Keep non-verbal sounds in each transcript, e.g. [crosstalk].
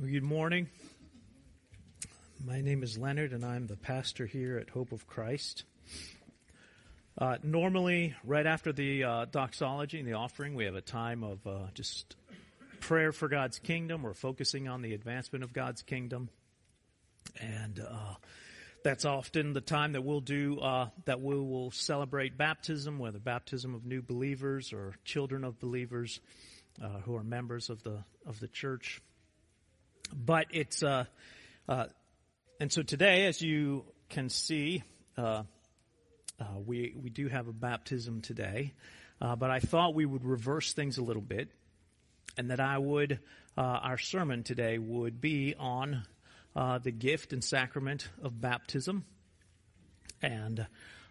Well, good morning. My name is Leonard, and I'm the pastor here at Hope of Christ. Uh, normally, right after the uh, doxology and the offering, we have a time of uh, just prayer for God's kingdom. We're focusing on the advancement of God's kingdom, and uh, that's often the time that we'll do uh, that we will celebrate baptism, whether baptism of new believers or children of believers uh, who are members of the of the church but it's uh, uh, and so today, as you can see, uh, uh we we do have a baptism today. Uh, but I thought we would reverse things a little bit, and that I would uh, our sermon today would be on the gift and sacrament of baptism, and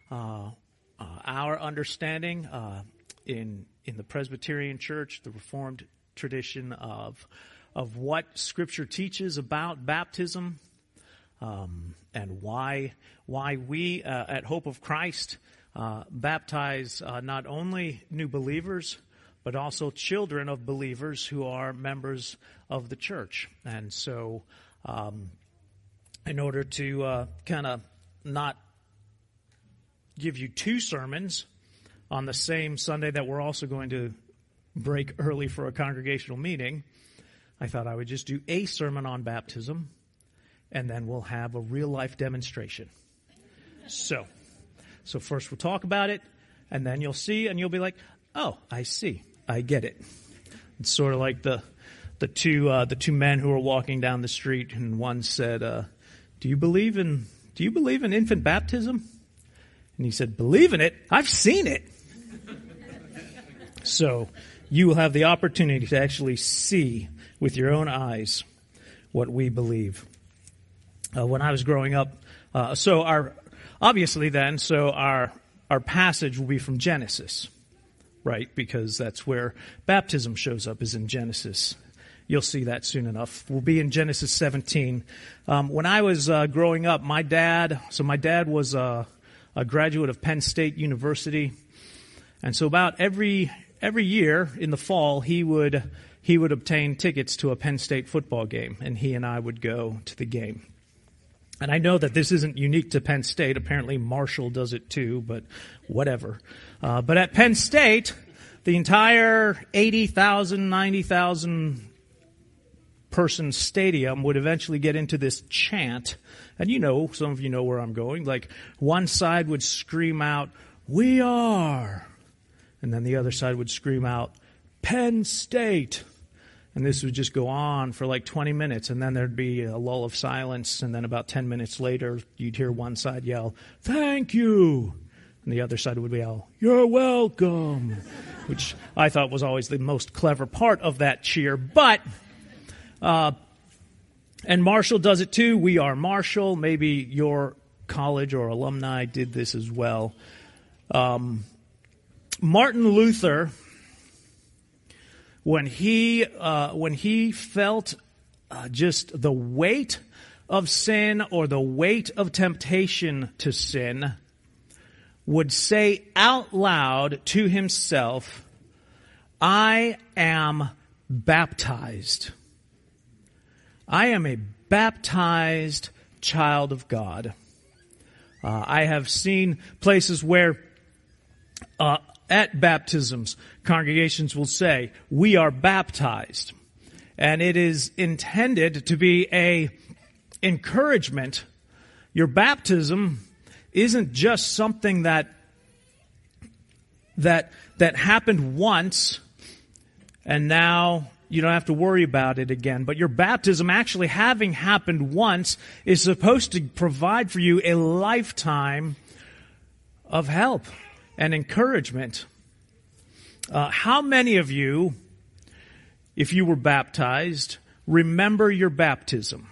our understanding in in the Presbyterian Church, the Reformed tradition of of what Scripture teaches about baptism um, and why why we uh, at Hope of Christ uh, baptize uh, not only new believers but also children of believers who are members of the church. And so, um, in order to uh, kind of not give you two sermons on the same Sunday that we're also going to break early for a congregational meeting. I thought I would just do a sermon on baptism and then we'll have a real life demonstration. So, so first we'll talk about it and then you'll see and you'll be like, "Oh, I see. I get it." It's sort of like the the two uh, the two men who were walking down the street and one said, uh, "Do you believe in do you believe in infant baptism?" And he said, "Believe in it? I've seen it." so, you will have the opportunity to actually see with your own eyes what we believe. Uh, when I was growing up, uh, so our obviously then, so our our passage will be from Genesis, right? Because that's where baptism shows up is in Genesis. You'll see that soon enough. We'll be in Genesis 17. Um, when I was uh, growing up, my dad, so my dad was a, a graduate of Penn State University, and so about every every year in the fall, he would he would obtain tickets to a Penn State football game, and he and I would go to the game. And I know that this isn't unique to Penn State. Apparently, Marshall does it too, but whatever. Uh, but at Penn State, the entire 80,000, 90,000 person stadium would eventually get into this chant. And you know, some of you know where I'm going. Like, one side would scream out, We are. And then the other side would scream out, Penn State. And this would just go on for like 20 minutes, and then there'd be a lull of silence, and then about 10 minutes later, you'd hear one side yell, Thank you! And the other side would yell, You're welcome! Which I thought was always the most clever part of that cheer. But, uh, and Marshall does it too. We are Marshall. Maybe your college or alumni did this as well. Um, Martin Luther when he uh, when he felt uh, just the weight of sin or the weight of temptation to sin, would say out loud to himself, "I am baptized. I am a baptized child of God." Uh, I have seen places where uh, at baptisms, congregations will say, we are baptized. And it is intended to be a encouragement. Your baptism isn't just something that, that, that happened once and now you don't have to worry about it again. But your baptism actually having happened once is supposed to provide for you a lifetime of help and encouragement. Uh, how many of you, if you were baptized, remember your baptism?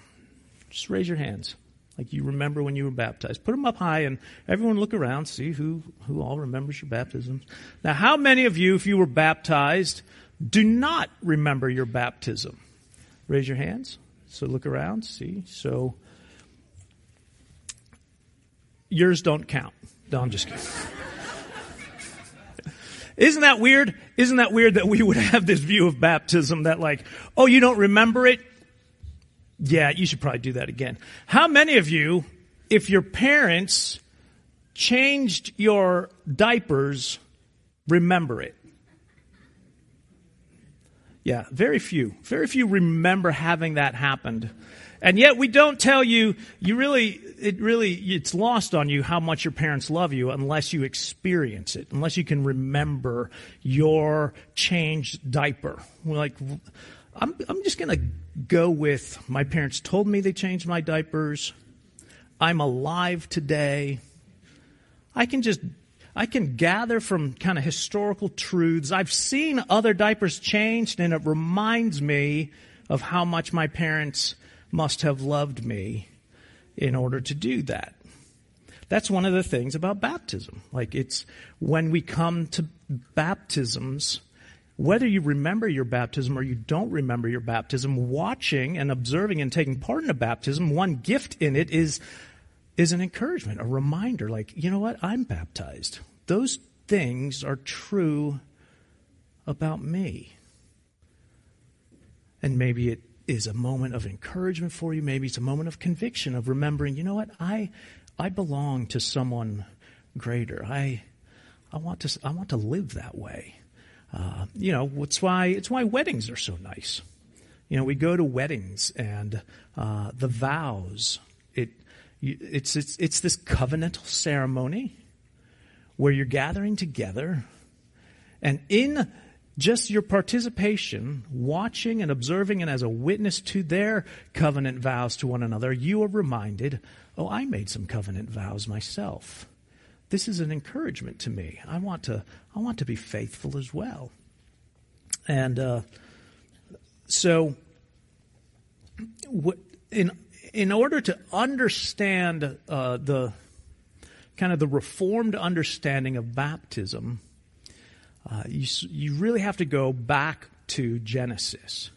Just raise your hands. Like you remember when you were baptized. Put them up high and everyone look around, see who, who all remembers your baptisms. Now, how many of you, if you were baptized, do not remember your baptism? Raise your hands. So look around, see. So yours don't count. No, I'm just kidding. Isn't that weird? Isn't that weird that we would have this view of baptism that like, oh, you don't remember it? Yeah, you should probably do that again. How many of you, if your parents changed your diapers, remember it? Yeah, very few. Very few remember having that happened. And yet we don't tell you, you really, it really, it's lost on you how much your parents love you unless you experience it, unless you can remember your changed diaper. We're like, I'm, I'm just going to go with my parents told me they changed my diapers. I'm alive today. I can just I can gather from kind of historical truths. I've seen other diapers changed and it reminds me of how much my parents must have loved me in order to do that. That's one of the things about baptism. Like it's when we come to baptisms, whether you remember your baptism or you don't remember your baptism, watching and observing and taking part in a baptism, one gift in it is, is an encouragement, a reminder like, you know what? I'm baptized. Those things are true about me. And maybe it is a moment of encouragement for you. Maybe it's a moment of conviction of remembering, you know what? I, I belong to someone greater. I, I want to, I want to live that way. Uh, you know, it's why, it's why weddings are so nice. You know, we go to weddings and uh, the vows. It, it's, it's, it's this covenantal ceremony where you're gathering together and in just your participation, watching and observing and as a witness to their covenant vows to one another, you are reminded, oh, I made some covenant vows myself. This is an encouragement to me. I want to, I want to be faithful as well. And uh, so, in in order to understand uh, the kind of the reformed understanding of baptism, uh, you, you really have to go back to Genesis.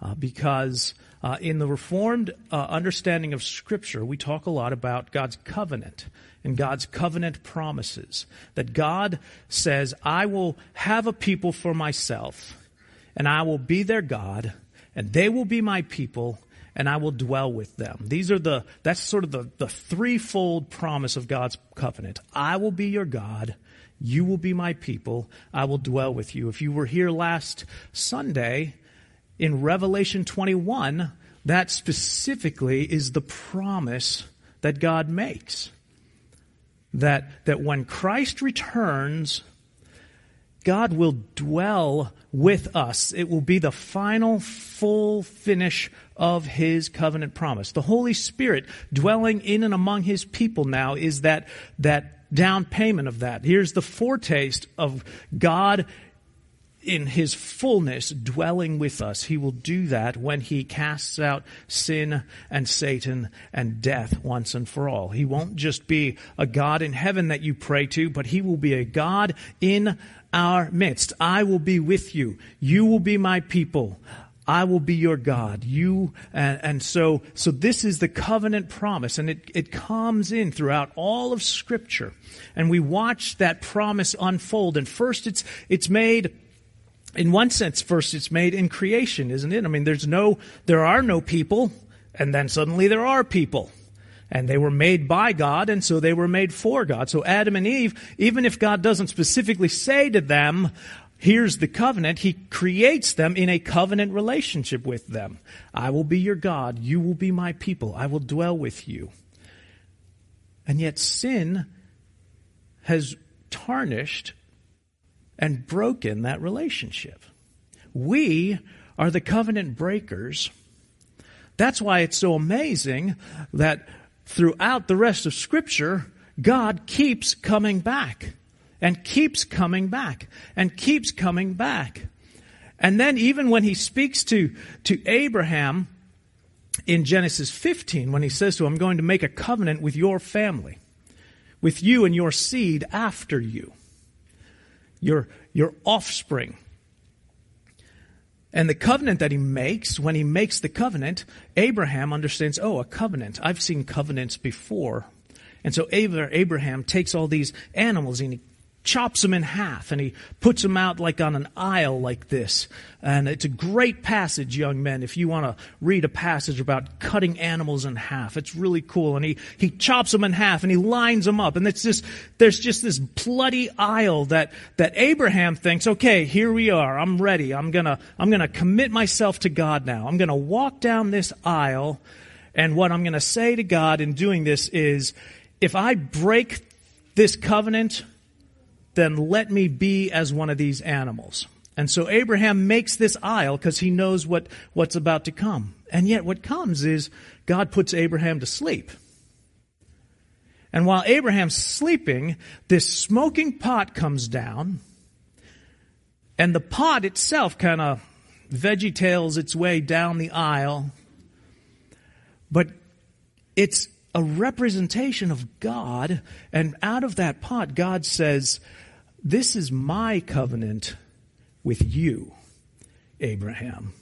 Uh, because uh, in the reformed uh, understanding of Scripture, we talk a lot about God's covenant and God's covenant promises. That God says, I will have a people for myself, and I will be their God, and they will be my people, and I will dwell with them. These are the, that's sort of the, the threefold promise of God's covenant. I will be your God. You will be my people. I will dwell with you. If you were here last Sunday in Revelation 21, that specifically is the promise that God makes. That, that when Christ returns, God will dwell with us. It will be the final full finish of his covenant promise. The Holy Spirit dwelling in and among his people now is that, that down payment of that. Here's the foretaste of God in his fullness dwelling with us. He will do that when he casts out sin and Satan and death once and for all. He won't just be a God in heaven that you pray to, but he will be a God in our midst. I will be with you. You will be my people. I will be your God. You, and, and, so, so this is the covenant promise and it, it comes in throughout all of scripture. And we watch that promise unfold. And first it's, it's made, in one sense, first it's made in creation, isn't it? I mean, there's no, there are no people and then suddenly there are people. And they were made by God, and so they were made for God. So Adam and Eve, even if God doesn't specifically say to them, here's the covenant, he creates them in a covenant relationship with them. I will be your God. You will be my people. I will dwell with you. And yet sin has tarnished and broken that relationship. We are the covenant breakers. That's why it's so amazing that throughout the rest of Scripture, God keeps coming back and keeps coming back and keeps coming back. And then even when he speaks to, to Abraham in Genesis 15, when he says to him, I'm going to make a covenant with your family, with you and your seed after you, your, your offspring. And the covenant that he makes, when he makes the covenant, Abraham understands, oh, a covenant. I've seen covenants before. And so Abraham takes all these animals and he chops them in half and he puts them out like on an aisle like this. And it's a great passage, young men, if you want to read a passage about cutting animals in half. It's really cool. And he, he chops them in half and he lines them up. And it's just, there's just this bloody aisle that, that Abraham thinks, okay, here we are. I'm ready. I'm gonna, I'm gonna commit myself to God now. I'm gonna walk down this aisle. And what I'm gonna say to God in doing this is, if I break this covenant, then let me be as one of these animals. And so Abraham makes this aisle because he knows what, what's about to come. And yet what comes is God puts Abraham to sleep. And while Abraham's sleeping, this smoking pot comes down, and the pot itself kind of VeggieTales its way down the aisle. But it's a representation of God, and out of that pot, God says, this is my covenant with you, Abraham.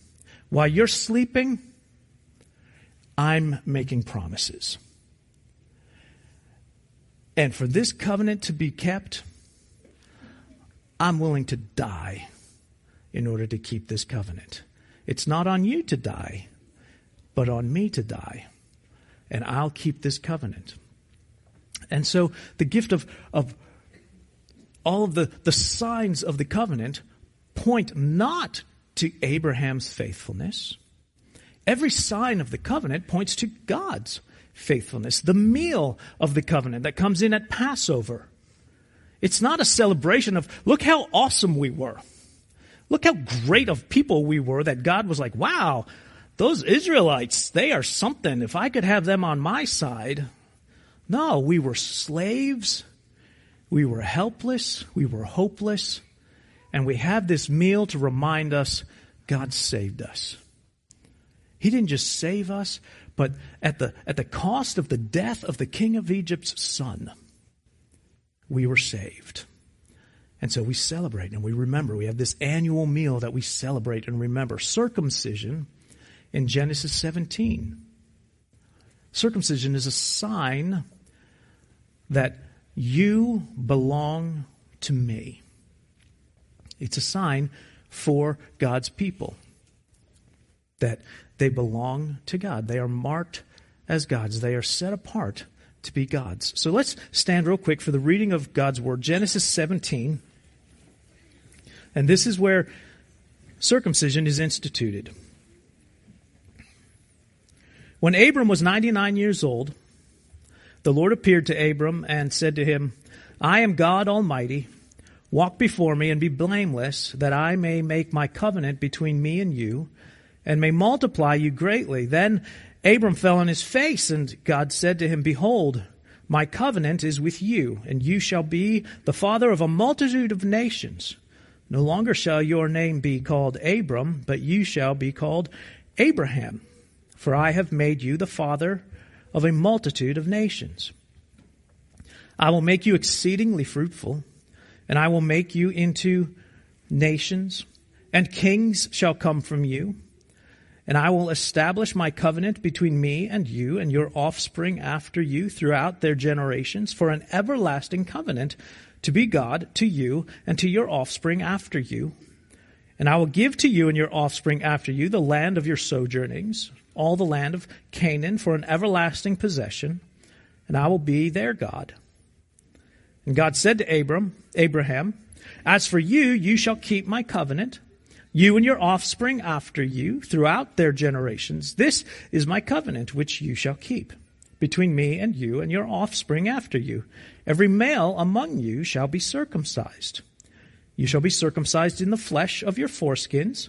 While you're sleeping, I'm making promises. And for this covenant to be kept, I'm willing to die in order to keep this covenant. It's not on you to die, but on me to die. And I'll keep this covenant. And so the gift of, of all of the, the signs of the covenant point not to Abraham's faithfulness. Every sign of the covenant points to God's faithfulness. The meal of the covenant that comes in at Passover. It's not a celebration of, look how awesome we were. Look how great of people we were that God was like, wow, those Israelites, they are something. If I could have them on my side. No, we were slaves. We were helpless, we were hopeless, and we have this meal to remind us God saved us. He didn't just save us, but at the, at the cost of the death of the king of Egypt's son, we were saved. And so we celebrate and we remember. We have this annual meal that we celebrate and remember. Circumcision in Genesis 17. Circumcision is a sign that you belong to me. It's a sign for God's people that they belong to God. They are marked as God's, they are set apart to be God's. So let's stand real quick for the reading of God's Word, Genesis 17. And this is where circumcision is instituted. When Abram was 99 years old, the Lord appeared to Abram and said to him, I am God Almighty. Walk before me and be blameless, that I may make my covenant between me and you, and may multiply you greatly. Then Abram fell on his face, and God said to him, Behold, my covenant is with you, and you shall be the father of a multitude of nations. No longer shall your name be called Abram, but you shall be called Abraham, for I have made you the father of a multitude of nations. I will make you exceedingly fruitful, and I will make you into nations, and kings shall come from you. And I will establish my covenant between me and you and your offspring after you throughout their generations for an everlasting covenant to be God to you and to your offspring after you. And I will give to you and your offspring after you the land of your sojournings, all the land of Canaan for an everlasting possession, and I will be their God. And God said to Abram, Abraham, As for you, you shall keep my covenant, you and your offspring after you, throughout their generations. This is my covenant which you shall keep between me and you and your offspring after you. Every male among you shall be circumcised. You shall be circumcised in the flesh of your foreskins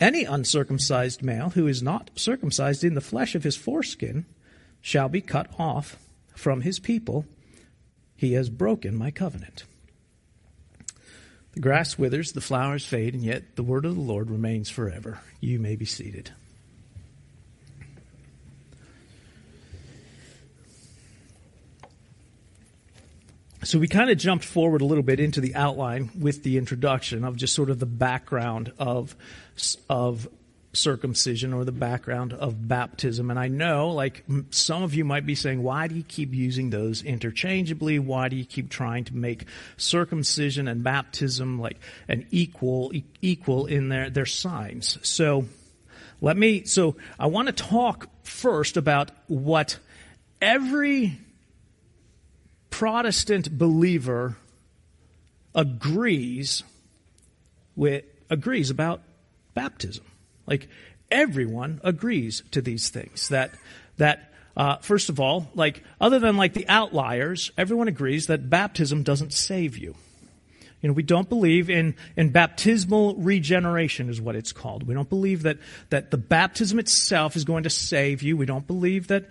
Any uncircumcised male who is not circumcised in the flesh of his foreskin shall be cut off from his people. He has broken my covenant. The grass withers, the flowers fade, and yet the word of the Lord remains forever. You may be seated. So we kind of jumped forward a little bit into the outline with the introduction of just sort of the background of of circumcision or the background of baptism. And I know, like, some of you might be saying, why do you keep using those interchangeably? Why do you keep trying to make circumcision and baptism like an equal, equal in their, their signs? So let me, so I want to talk first about what every Protestant believer agrees with, agrees about baptism. Like everyone agrees to these things. That that uh, first of all, like other than like the outliers, everyone agrees that baptism doesn't save you. You know, we don't believe in, in baptismal regeneration is what it's called. We don't believe that, that the baptism itself is going to save you. We don't believe that,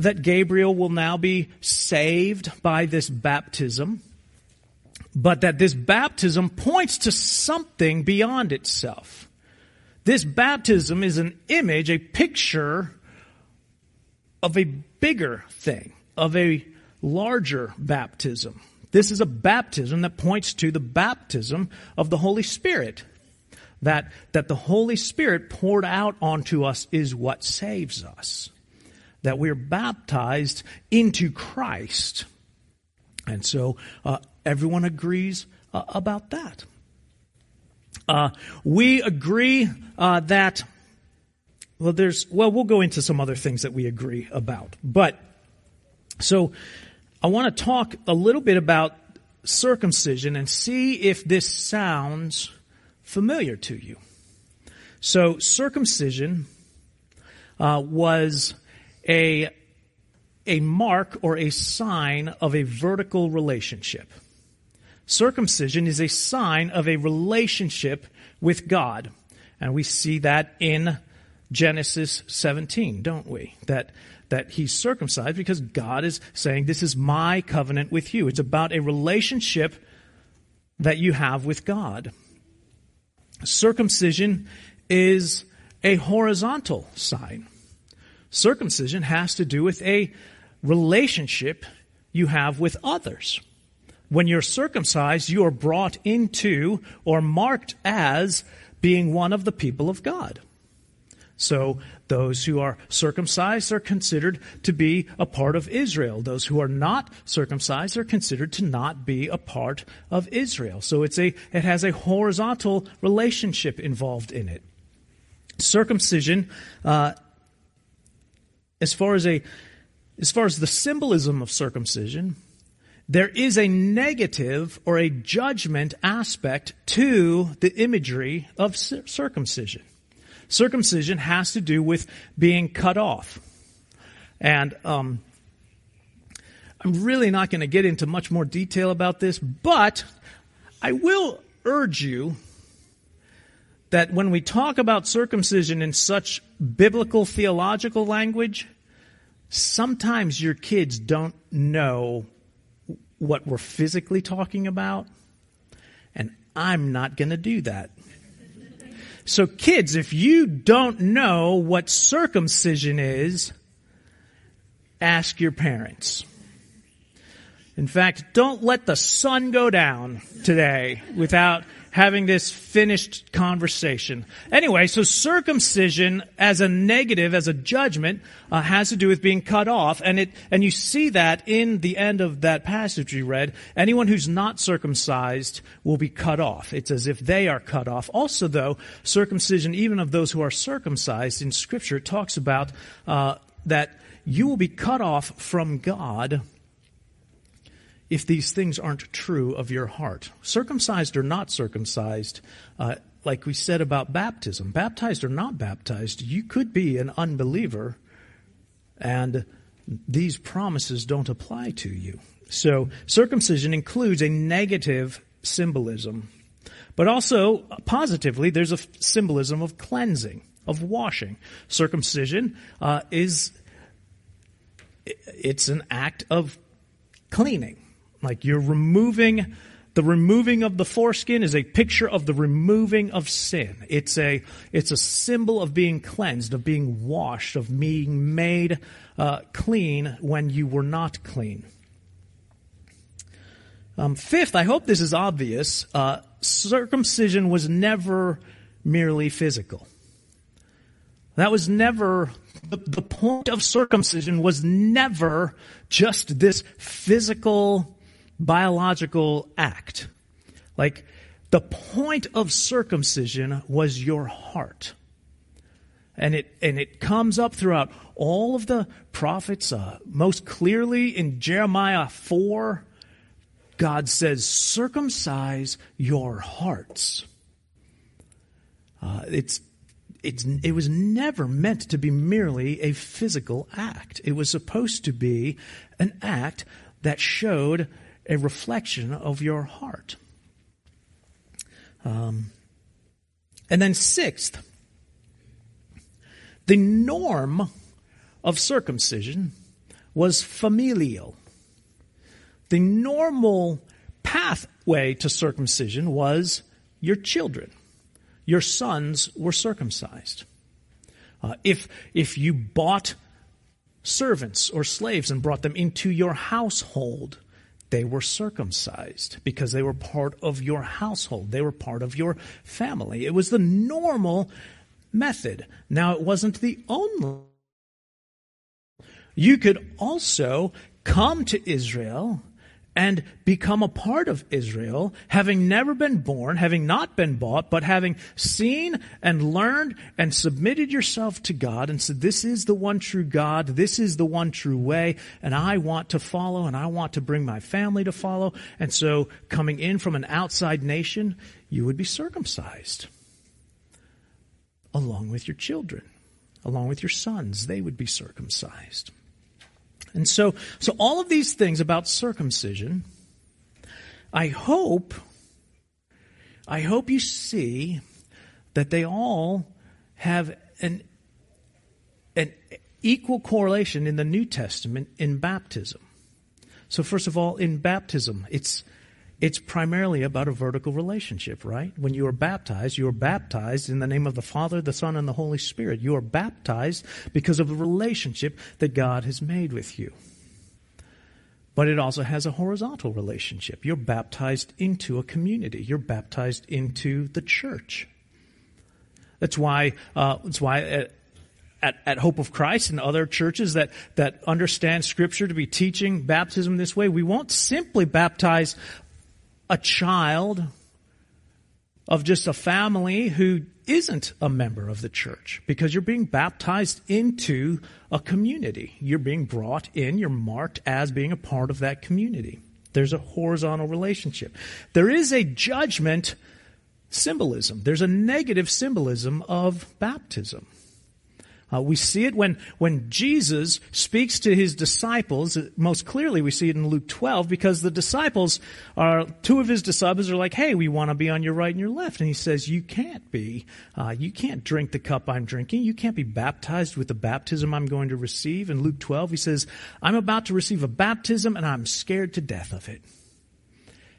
that Gabriel will now be saved by this baptism, but that this baptism points to something beyond itself. This baptism is an image, a picture of a bigger thing, of a larger baptism. This is a baptism that points to the baptism of the Holy Spirit. That, that the Holy Spirit poured out onto us is what saves us. That we're baptized into Christ. And so uh, everyone agrees uh, about that. Uh, we agree uh, that well, there's well, we'll go into some other things that we agree about, but so I want to talk a little bit about circumcision and see if this sounds familiar to you. So circumcision uh, was a a mark or a sign of a vertical relationship. Circumcision is a sign of a relationship with God. And we see that in Genesis 17, don't we? That, that he's circumcised because God is saying, This is my covenant with you. It's about a relationship that you have with God. Circumcision is a horizontal sign. Circumcision has to do with a relationship you have with others. When you're circumcised, you are brought into or marked as being one of the people of God. So those who are circumcised are considered to be a part of Israel. Those who are not circumcised are considered to not be a part of Israel. So it's a, it has a horizontal relationship involved in it. Circumcision, uh, as far as a, as far as the symbolism of circumcision, there is a negative or a judgment aspect to the imagery of circumcision. Circumcision has to do with being cut off. And um, I'm really not going to get into much more detail about this, but I will urge you that when we talk about circumcision in such biblical theological language, sometimes your kids don't know what we're physically talking about, and I'm not going to do that. So, kids, if you don't know what circumcision is, ask your parents. In fact, don't let the sun go down today without having this finished conversation. Anyway, so circumcision as a negative, as a judgment, uh, has to do with being cut off, and it and you see that in the end of that passage we read. Anyone who's not circumcised will be cut off. It's as if they are cut off. Also, though, circumcision, even of those who are circumcised in Scripture, talks about uh, that you will be cut off from God if these things aren't true of your heart. Circumcised or not circumcised, uh, like we said about baptism, baptized or not baptized, you could be an unbeliever and these promises don't apply to you. So circumcision includes a negative symbolism, but also positively, there's a symbolism of cleansing, of washing. Circumcision uh, is it's an act of cleaning like you're removing the removing of the foreskin is a picture of the removing of sin. It's a, it's a symbol of being cleansed, of being washed, of being made uh, clean when you were not clean. Um, fifth, I hope this is obvious. Uh, circumcision was never merely physical. That was never, the, the point of circumcision was never just this physical, biological act. Like, the point of circumcision was your heart. And it, and it comes up throughout all of the prophets, uh, most clearly in Jeremiah 4, God says, circumcise your hearts. Uh, it's, it's, it was never meant to be merely a physical act. It was supposed to be an act that showed a reflection of your heart. Um, and then, sixth, the norm of circumcision was familial. The normal pathway to circumcision was your children. Your sons were circumcised. Uh, if, if you bought servants or slaves and brought them into your household, they were circumcised because they were part of your household. They were part of your family. It was the normal method. Now, it wasn't the only. You could also come to Israel and become a part of Israel, having never been born, having not been bought, but having seen and learned and submitted yourself to God and said, This is the one true God, this is the one true way, and I want to follow, and I want to bring my family to follow. And so, coming in from an outside nation, you would be circumcised along with your children, along with your sons, they would be circumcised. And so, so all of these things about circumcision, I hope, I hope you see that they all have an, an equal correlation in the New Testament in baptism. So first of all, in baptism, it's, it's primarily about a vertical relationship, right? When you are baptized, you are baptized in the name of the Father, the Son, and the Holy Spirit. You are baptized because of the relationship that God has made with you. But it also has a horizontal relationship. You're baptized into a community. You're baptized into the church. That's why. Uh, that's why. At, at, at Hope of Christ and other churches that, that understand Scripture to be teaching baptism this way, we won't simply baptize a child of just a family who isn't a member of the church because you're being baptized into a community. You're being brought in, you're marked as being a part of that community. There's a horizontal relationship. There is a judgment symbolism, there's a negative symbolism of baptism. Uh, we see it when, when Jesus speaks to his disciples. Most clearly, we see it in Luke 12 because the disciples are, two of his disciples are like, hey, we want to be on your right and your left. And he says, you can't be. Uh, you can't drink the cup I'm drinking. You can't be baptized with the baptism I'm going to receive. In Luke 12, he says, I'm about to receive a baptism and I'm scared to death of it.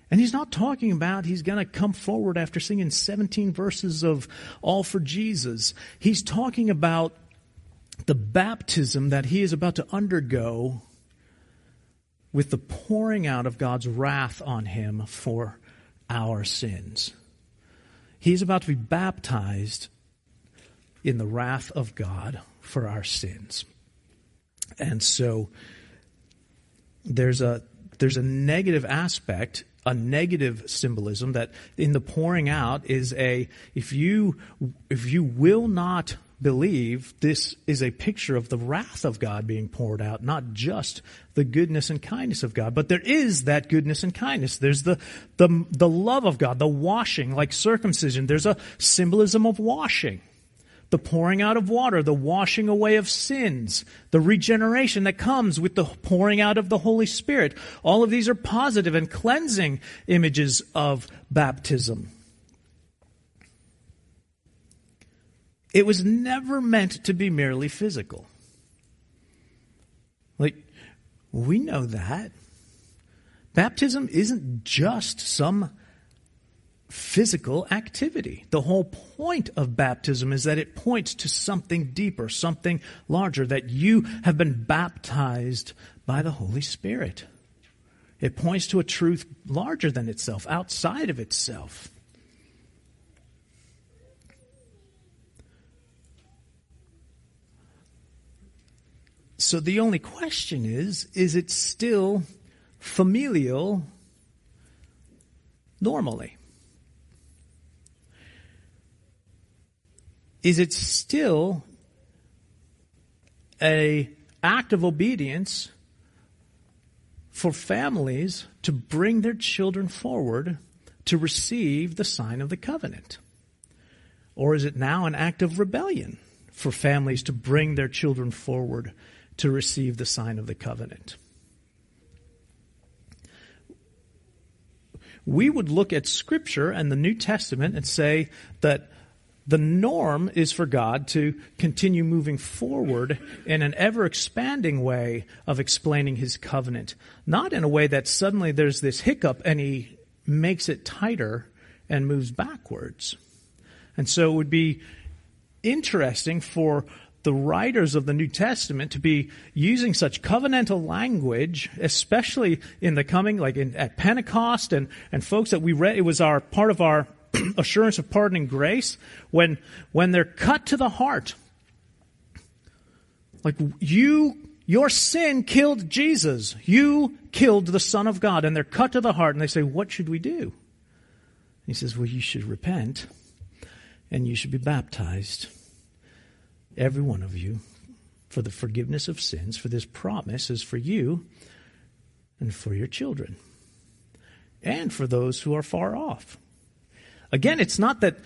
And he's not talking about he's going to come forward after singing 17 verses of All for Jesus. He's talking about the baptism that he is about to undergo with the pouring out of God's wrath on him for our sins. He's about to be baptized in the wrath of God for our sins. And so there's a there's a negative aspect, a negative symbolism that in the pouring out is a if you if you will not believe this is a picture of the wrath of God being poured out, not just the goodness and kindness of God. But there is that goodness and kindness. There's the, the, the love of God, the washing, like circumcision. There's a symbolism of washing. The pouring out of water, the washing away of sins, the regeneration that comes with the pouring out of the Holy Spirit. All of these are positive and cleansing images of baptism. It was never meant to be merely physical. Like, we know that. baptism isn't just some physical activity. The whole point of baptism is that it points to something deeper, something larger, that you have been baptized by the Holy Spirit. It points to a truth larger than itself, outside of itself. So the only question is is it still familial normally? Is it still a act of obedience for families to bring their children forward to receive the sign of the covenant? Or is it now an act of rebellion for families to bring their children forward to receive the sign of the covenant? We would look at Scripture and the New Testament and say that the norm is for God to continue moving forward in an ever expanding way of explaining his covenant. Not in a way that suddenly there's this hiccup and he makes it tighter and moves backwards. And so it would be interesting for the writers of the New Testament to be using such covenantal language, especially in the coming, like in, at Pentecost and, and folks that we read, it was our part of our [clears throat] assurance of pardoning grace when when they're cut to the heart. Like you your sin killed jesus. You killed the son of god. And they're cut to the heart and they say what should we do? He says well you should repent and you should be baptized every one of you for the forgiveness of sins for this promise is for you and for your children and for those who are far off Again, it's not that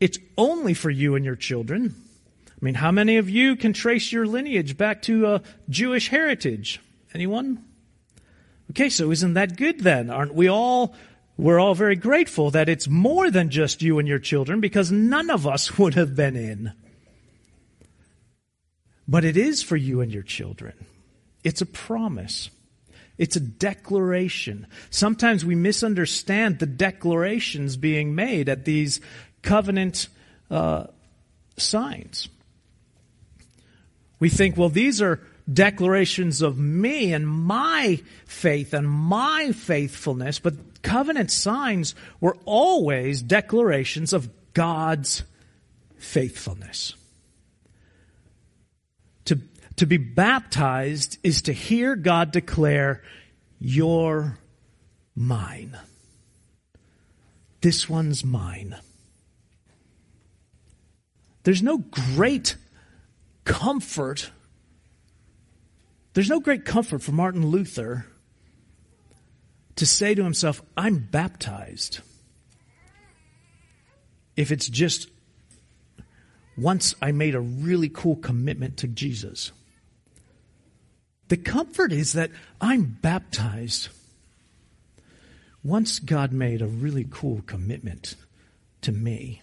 it's only for you and your children. I mean, how many of you can trace your lineage back to a Jewish heritage? Anyone? Okay, so isn't that good then? Aren't we all we're all very grateful that it's more than just you and your children because none of us [laughs] would have been in. But it is for you and your children. It's a promise. It's a declaration. Sometimes we misunderstand the declarations being made at these covenant uh, signs. We think, well, these are declarations of me and my faith and my faithfulness, but covenant signs were always declarations of God's faithfulness. To be baptized is to hear God declare, You're mine. This one's mine. There's no great comfort. There's no great comfort for Martin Luther to say to himself, I'm baptized. If it's just once I made a really cool commitment to Jesus. The comfort is that I'm baptized. Once God made a really cool commitment to me.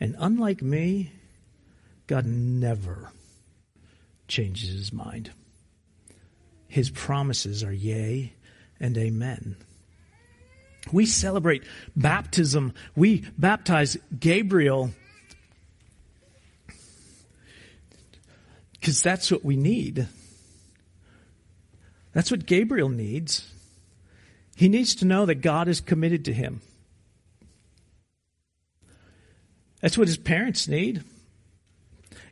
And unlike me, God never changes his mind. His promises are yea and amen. We celebrate baptism. We baptize Gabriel because that's what we need. That's what Gabriel needs. He needs to know that God is committed to him. That's what his parents need.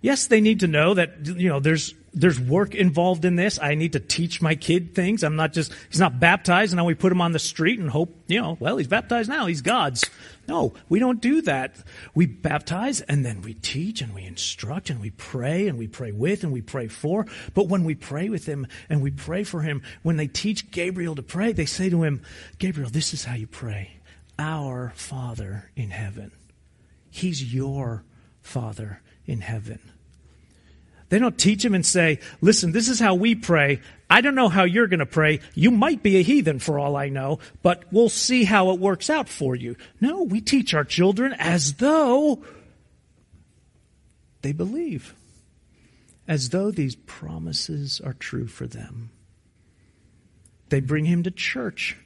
Yes, they need to know that, you know, there's, there's work involved in this. I need to teach my kid things. I'm not just, he's not baptized and now we put him on the street and hope, you know, well, he's baptized now. He's God's. No, we don't do that. We baptize and then we teach and we instruct and we pray and we pray with and we pray for. But when we pray with him and we pray for him, when they teach Gabriel to pray, they say to him, Gabriel, this is how you pray. Our Father in heaven. He's your Father in heaven. They don't teach him and say, listen, this is how we pray. I don't know how you're going to pray. You might be a heathen for all I know, but we'll see how it works out for you. No, we teach our children as though they believe, as though these promises are true for them. They bring him to church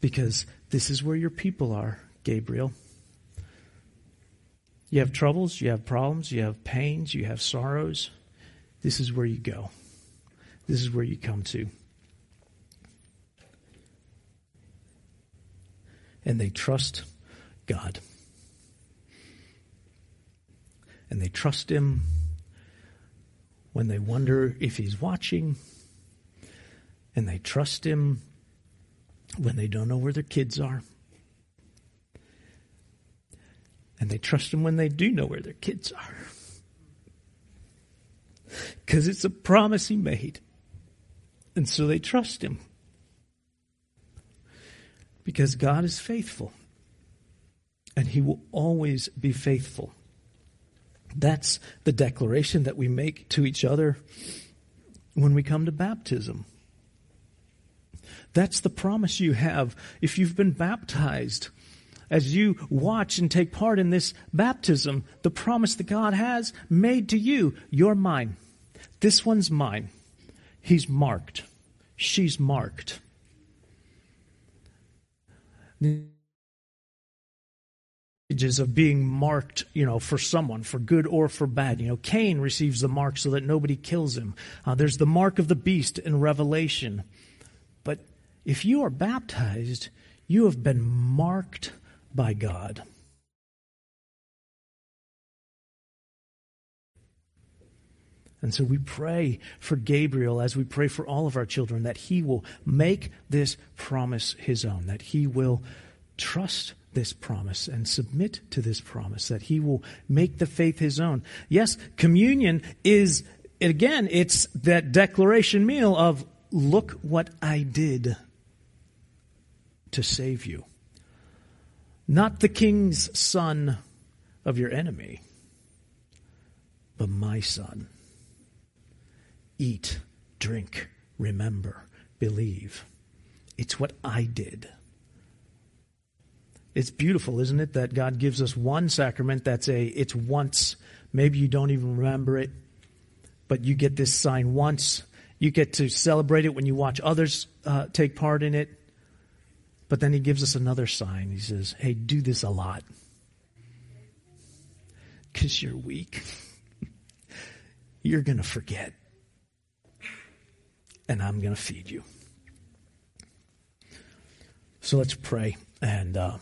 because this is where your people are, Gabriel. You have troubles, you have problems, you have pains, you have sorrows. This is where you go. This is where you come to. And they trust God. And they trust Him when they wonder if He's watching. And they trust Him when they don't know where their kids are. And they trust Him when they do know where their kids are. Because it's a promise He made. And so they trust Him. Because God is faithful. And He will always be faithful. That's the declaration that we make to each other when we come to baptism. That's the promise you have if you've been baptized. As you watch and take part in this baptism, the promise that God has made to you, you're mine. This one's mine. He's marked. She's marked Images of being marked, you know, for someone, for good or for bad. You know, Cain receives the mark so that nobody kills him. Uh, there's the mark of the beast in Revelation. But if you are baptized, you have been marked by God. And so we pray for Gabriel as we pray for all of our children that he will make this promise his own, that he will trust this promise and submit to this promise, that he will make the faith his own. Yes, communion is, again, it's that declaration meal of, look what I did to save you. Not the king's son of your enemy, but my son. Eat, drink, remember, believe. It's what I did. It's beautiful, isn't it, that God gives us one sacrament that's a, it's once. Maybe you don't even remember it, but you get this sign once. You get to celebrate it when you watch others uh, take part in it. But then he gives us another sign. He says, hey, do this a lot. Because you're weak. [laughs] you're going to forget. And I'm going to feed you. So let's pray. And uh,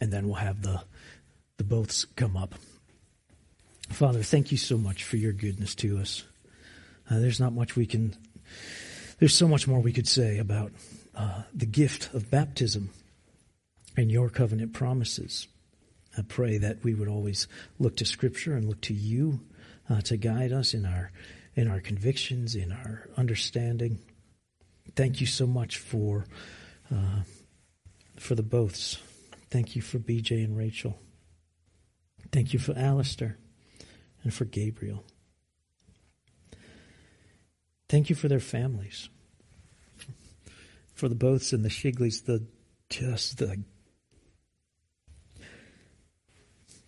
and then we'll have the, the boths come up. Father, thank you so much for your goodness to us. Uh, there's not much we can, there's so much more we could say about uh, the gift of baptism and your covenant promises. I pray that we would always look to Scripture and look to you uh, to guide us in our in our convictions, in our understanding. Thank you so much for uh, for the boths. Thank you for BJ and Rachel. Thank you for Alistair and for Gabriel. Thank you for their families. For the Boths and the Shigleys, the just the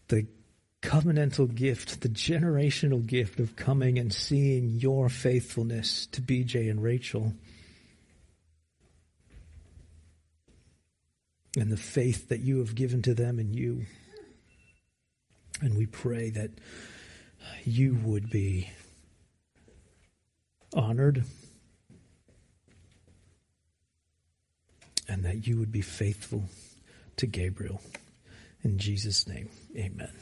the covenantal gift, the generational gift of coming and seeing your faithfulness to BJ and Rachel. and the faith that you have given to them and you. And we pray that you would be honored and that you would be faithful to Gabriel. In Jesus' name, amen.